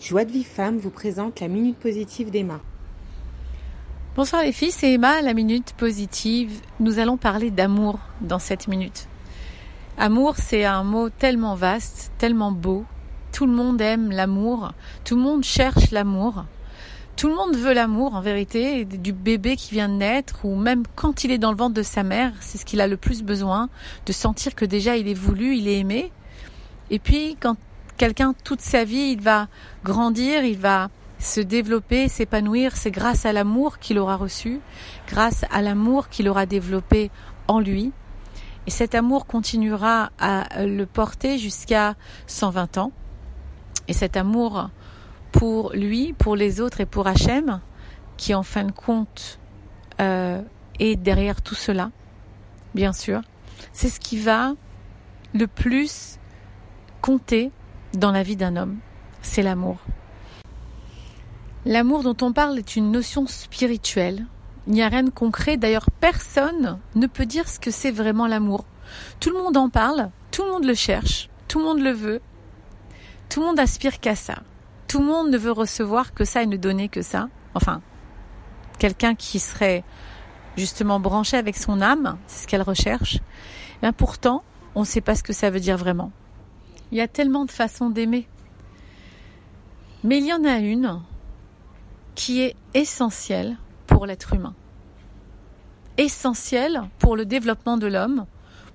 Joie de vie femme vous présente la minute positive d'Emma. Bonsoir les filles, c'est Emma, la minute positive. Nous allons parler d'amour dans cette minute. Amour, c'est un mot tellement vaste, tellement beau. Tout le monde aime l'amour, tout le monde cherche l'amour. Tout le monde veut l'amour en vérité, du bébé qui vient de naître ou même quand il est dans le ventre de sa mère, c'est ce qu'il a le plus besoin, de sentir que déjà il est voulu, il est aimé. Et puis quand quelqu'un toute sa vie, il va grandir, il va se développer, s'épanouir, c'est grâce à l'amour qu'il aura reçu, grâce à l'amour qu'il aura développé en lui. Et cet amour continuera à le porter jusqu'à 120 ans. Et cet amour pour lui, pour les autres et pour Hachem, qui en fin de compte euh, est derrière tout cela, bien sûr, c'est ce qui va le plus compter dans la vie d'un homme, c'est l'amour. L'amour dont on parle est une notion spirituelle. Il n'y a rien de concret. D'ailleurs, personne ne peut dire ce que c'est vraiment l'amour. Tout le monde en parle, tout le monde le cherche, tout le monde le veut. Tout le monde aspire qu'à ça. Tout le monde ne veut recevoir que ça et ne donner que ça. Enfin, quelqu'un qui serait justement branché avec son âme, c'est ce qu'elle recherche. Mais pourtant, on ne sait pas ce que ça veut dire vraiment. Il y a tellement de façons d'aimer. Mais il y en a une qui est essentielle pour l'être humain. Essentielle pour le développement de l'homme,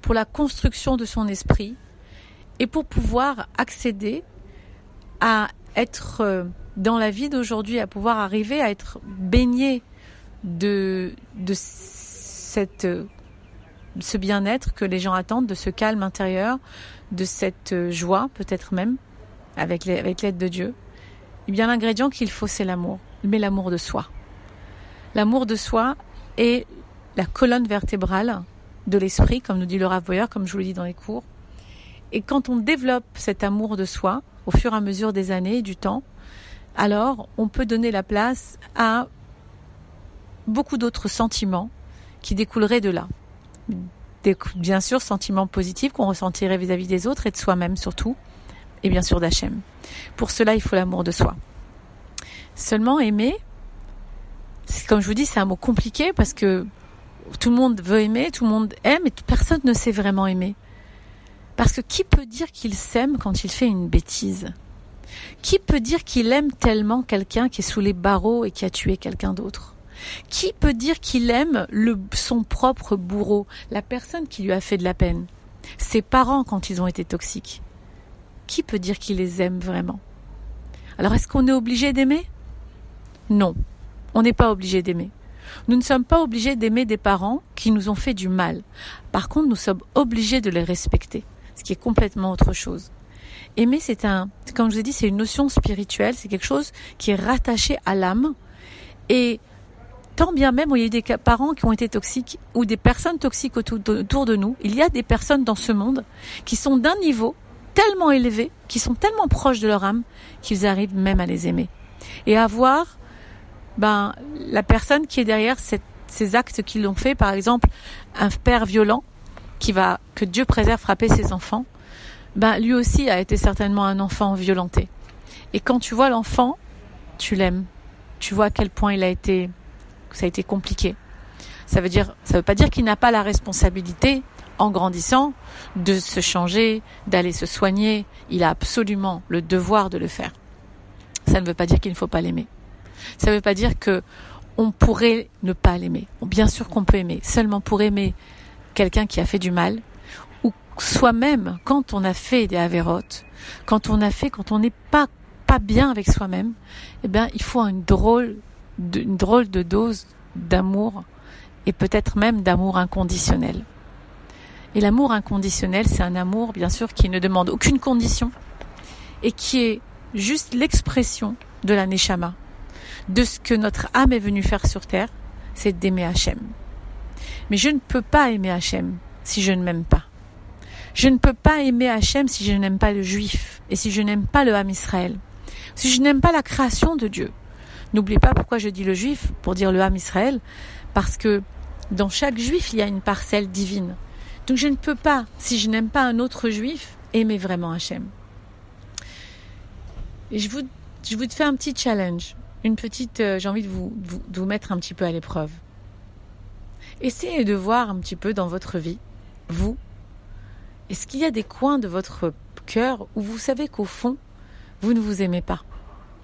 pour la construction de son esprit et pour pouvoir accéder à être euh, dans la vie d'aujourd'hui, à pouvoir arriver à être baigné de, de cette ce bien-être que les gens attendent, de ce calme intérieur, de cette euh, joie peut-être même, avec l'aide de Dieu, eh bien l'ingrédient qu'il faut c'est l'amour, mais l'amour de soi. L'amour de soi est la colonne vertébrale de l'esprit, comme nous dit le Rav comme je vous le dis dans les cours. Et quand on développe cet amour de soi, au fur et à mesure des années et du temps, alors on peut donner la place à beaucoup d'autres sentiments qui découleraient de là bien sûr sentiments positifs qu'on ressentirait vis-à-vis des autres et de soi-même surtout, et bien sûr d'Hachem. Pour cela, il faut l'amour de soi. Seulement aimer, comme je vous dis, c'est un mot compliqué parce que tout le monde veut aimer, tout le monde aime, et personne ne sait vraiment aimer. Parce que qui peut dire qu'il s'aime quand il fait une bêtise? Qui peut dire qu'il aime tellement quelqu'un qui est sous les barreaux et qui a tué quelqu'un d'autre? Qui peut dire qu'il aime son propre bourreau, la personne qui lui a fait de la peine? Ses parents quand ils ont été toxiques. Qui peut dire qu'il les aime vraiment? Alors est-ce qu'on est obligé d'aimer? Non, on n'est pas obligé d'aimer. Nous ne sommes pas obligés d'aimer des parents qui nous ont fait du mal. Par contre, nous sommes obligés de les respecter, ce qui est complètement autre chose. Aimer, c'est un, comme je vous ai dit, c'est une notion spirituelle, c'est quelque chose qui est rattaché à l'âme. Et tant bien même où il y a des parents qui ont été toxiques ou des personnes toxiques autour de nous, il y a des personnes dans ce monde qui sont d'un niveau tellement élevé, qui sont tellement proches de leur âme, qu'ils arrivent même à les aimer. Et à voir ben, la personne qui est derrière ces actes qu'ils ont fait, par exemple, un père violent qui va, que Dieu préserve, frapper ses enfants, ben, lui aussi a été certainement un enfant violenté. Et quand tu vois l'enfant, tu l'aimes. Tu vois à quel point il a été ça a été compliqué. Ça veut dire, veut pas dire qu'il n'a pas la responsabilité, en grandissant, de se changer, d'aller se soigner. Il a absolument le devoir de le faire. Ça ne veut pas dire qu'il ne faut pas l'aimer. Ça ne veut pas dire que on pourrait ne pas l'aimer. Bien sûr qu'on peut aimer. Seulement pour aimer quelqu'un qui a fait du mal, ou soi-même, quand on a fait des avérotes, quand on a fait, quand on n'est pas, pas bien avec soi-même, eh bien, il faut une drôle une drôle de dose d'amour et peut-être même d'amour inconditionnel. Et l'amour inconditionnel, c'est un amour, bien sûr, qui ne demande aucune condition et qui est juste l'expression de la Neshama, de ce que notre âme est venue faire sur terre, c'est d'aimer Hachem. Mais je ne peux pas aimer Hachem si je ne m'aime pas. Je ne peux pas aimer Hachem si je n'aime pas le juif et si je n'aime pas le âme Israël. Si je n'aime pas la création de Dieu, N'oubliez pas pourquoi je dis le juif, pour dire le âme Israël, parce que dans chaque juif, il y a une parcelle divine. Donc je ne peux pas, si je n'aime pas un autre juif, aimer vraiment Hachem. Et je vous je fais un petit challenge, une petite, euh, j'ai envie de vous, de vous mettre un petit peu à l'épreuve. Essayez de voir un petit peu dans votre vie, vous, est-ce qu'il y a des coins de votre cœur où vous savez qu'au fond, vous ne vous aimez pas?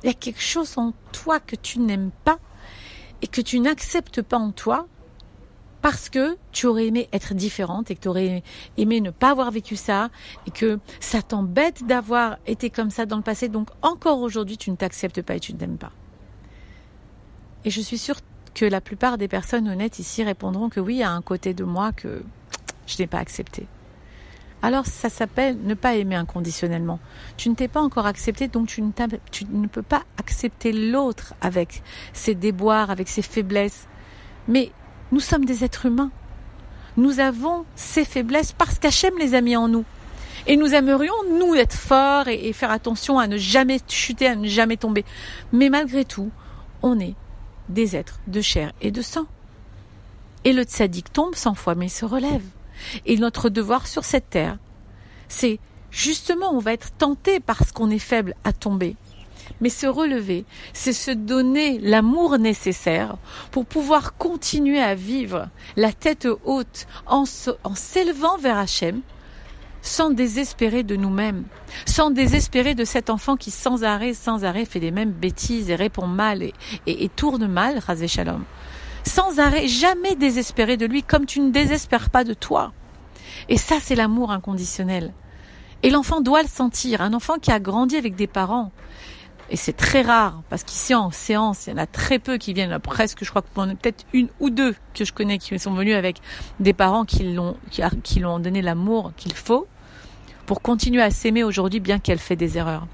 Il y a quelque chose en toi que tu n'aimes pas et que tu n'acceptes pas en toi parce que tu aurais aimé être différente et que tu aurais aimé ne pas avoir vécu ça et que ça t'embête d'avoir été comme ça dans le passé. Donc encore aujourd'hui, tu ne t'acceptes pas et tu ne t'aimes pas. Et je suis sûre que la plupart des personnes honnêtes ici répondront que oui, il y a un côté de moi que je n'ai pas accepté. Alors ça s'appelle ne pas aimer inconditionnellement. Tu ne t'es pas encore accepté, donc tu ne, peux pas accepter l'autre avec ses déboires, avec ses faiblesses. Mais nous sommes des êtres humains. Nous avons ces faiblesses parce qu'Hachem les a mis en nous. Et nous aimerions, nous, être forts et, faire attention à ne jamais chuter, à ne jamais tomber. Mais malgré tout, on est des êtres de chair et de sang. Et le tzaddik tombe cent fois, mais il se relève. Et notre devoir sur cette terre, c'est justement, on va être tenté parce qu'on est faible à tomber. Mais se relever, c'est se donner l'amour nécessaire pour pouvoir continuer à vivre la tête haute en, s'élevant vers Hachem, sans désespérer de nous-mêmes, sans désespérer de cet enfant qui sans arrêt, sans arrêt fait les mêmes bêtises et répond mal et, tourne mal, Razé Shalom. Sans arrêt, jamais désespérer de lui comme tu ne désespères pas de toi. Et ça, c'est l'amour inconditionnel. Et l'enfant doit le sentir. Un enfant qui a grandi avec des parents et c'est très rare, parce qu'ici en séance, il y en a très peu qui viennent, presque, je crois qu'on peut-être une ou deux que je connais qui sont venus avec des parents qui l'ont, qui, l'ont donné l'amour qu'il faut pour continuer à s'aimer aujourd'hui, bien qu'elle fait des erreurs.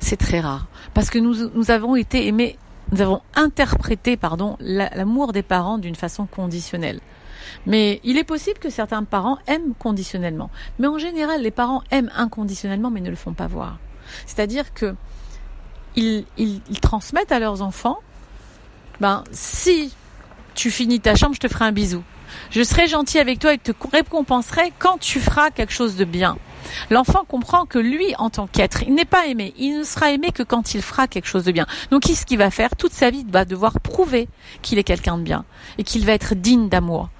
C'est très rare, parce que nous, nous avons été aimés, nous avons interprété, pardon, l'amour des parents d'une façon conditionnelle. Mais il est possible que certains parents aiment conditionnellement. Mais en général, les parents aiment inconditionnellement, mais ne le font pas voir. C'est-à-dire que ils, transmettent à leurs enfants, ben, si tu finis ta chambre, je te ferai un bisou. Je serai gentil avec toi et te récompenserai quand tu feras quelque chose de bien. L'enfant comprend que lui, en tant qu'être, il n'est pas aimé. Il ne sera aimé que quand il fera quelque chose de bien. Donc, qu'est-ce qu'il va faire Toute sa vie, va devoir prouver qu'il est quelqu'un de bien et qu'il va être digne d'amour.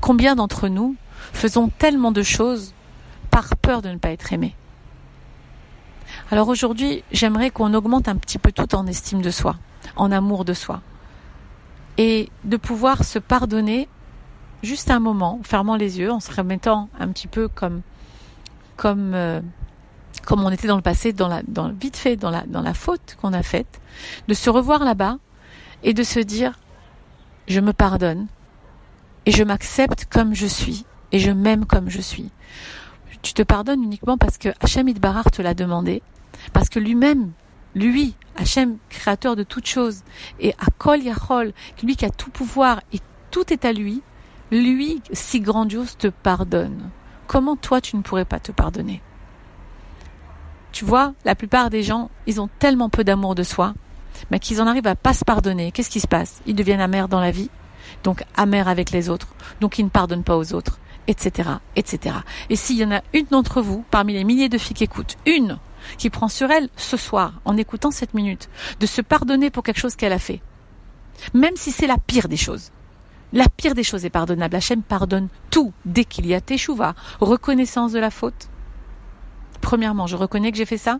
Combien d'entre nous faisons tellement de choses par peur de ne pas être aimés alors aujourd'hui, j'aimerais qu'on augmente un petit peu tout en estime de soi, en amour de soi. Et de pouvoir se pardonner juste un moment, en fermant les yeux, en se remettant un petit peu comme, comme, euh, comme on était dans le passé, dans la, dans, vite fait, dans la, dans la faute qu'on a faite, de se revoir là-bas et de se dire, je me pardonne et je m'accepte comme je suis et je m'aime comme je suis. Tu te pardonnes uniquement parce que Hachem Idbarar te l'a demandé parce que lui-même, lui, Hachem, créateur de toutes choses, et à Kol Yachol, lui qui a tout pouvoir et tout est à lui, lui, si grandiose, te pardonne. Comment toi tu ne pourrais pas te pardonner? Tu vois, la plupart des gens, ils ont tellement peu d'amour de soi, mais qu'ils en arrivent à pas se pardonner. Qu'est-ce qui se passe? Ils deviennent amers dans la vie, donc amers avec les autres, donc ils ne pardonnent pas aux autres, etc., etc. Et s'il y en a une d'entre vous, parmi les milliers de filles qui écoutent, une qui prend sur elle ce soir, en écoutant cette minute, de se pardonner pour quelque chose qu'elle a fait. Même si c'est la pire des choses. La pire des choses est pardonnable. Hachem pardonne tout dès qu'il y a teshuva, reconnaissance de la faute. Premièrement, je reconnais que j'ai fait ça.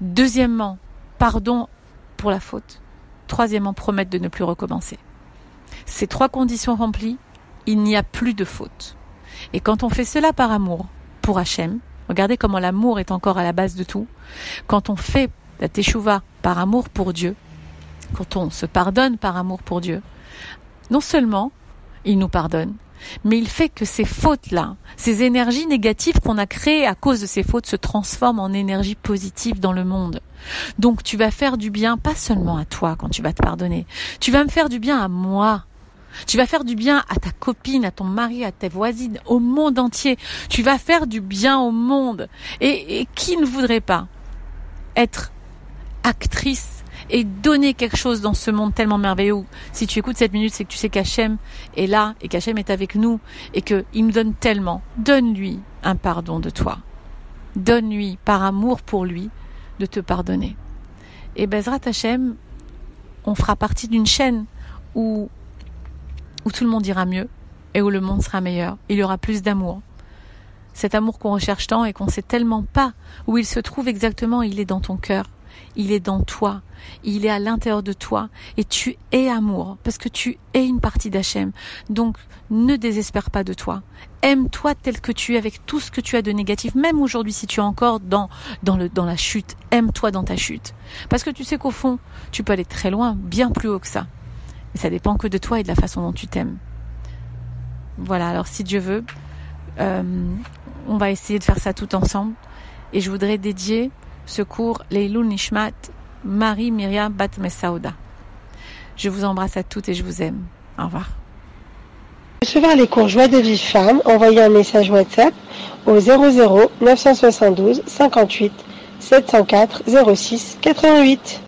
Deuxièmement, pardon pour la faute. Troisièmement, promettre de ne plus recommencer. Ces trois conditions remplies, il n'y a plus de faute. Et quand on fait cela par amour pour Hachem, Regardez comment l'amour est encore à la base de tout. Quand on fait la teshuva par amour pour Dieu, quand on se pardonne par amour pour Dieu, non seulement il nous pardonne, mais il fait que ces fautes-là, ces énergies négatives qu'on a créées à cause de ces fautes se transforment en énergie positive dans le monde. Donc tu vas faire du bien pas seulement à toi quand tu vas te pardonner, tu vas me faire du bien à moi tu vas faire du bien à ta copine, à ton mari, à tes voisines, au monde entier. Tu vas faire du bien au monde. Et, qui ne voudrait pas être actrice et donner quelque chose dans ce monde tellement merveilleux. Si tu écoutes cette minute, c'est que tu sais qu'Hachem est là et qu'Hachem est avec nous et qu'il nous donne tellement. Donne-lui un pardon de toi. Donne-lui, par amour pour lui, de te pardonner. Et Bezrat Hachem, on fera partie d'une chaîne où, où tout le monde ira mieux et où le monde sera meilleur. Il y aura plus d'amour. Cet amour qu'on recherche tant et qu'on sait tellement pas où il se trouve exactement, il est dans ton cœur. Il est dans toi. Il est à l'intérieur de toi. Et tu es amour. Parce que tu es une partie d'Hachem. Donc, ne désespère pas de toi. Aime-toi tel que tu es avec tout ce que tu as de négatif. Même aujourd'hui, si tu es encore dans, dans le, dans la chute. Aime-toi dans ta chute. Parce que tu sais qu'au fond, tu peux aller très loin, bien plus haut que ça. Et ça dépend que de toi et de la façon dont tu t'aimes. Voilà. Alors, si Dieu veut, euh, on va essayer de faire ça tout ensemble. Et je voudrais dédier ce cours Leilul Nishmat Marie Myriam Bat Messaouda. Je vous embrasse à toutes et je vous aime. Au revoir. Recevoir les cours Joie de vie femme, envoyez un message WhatsApp au 00 972 58 704 06 88.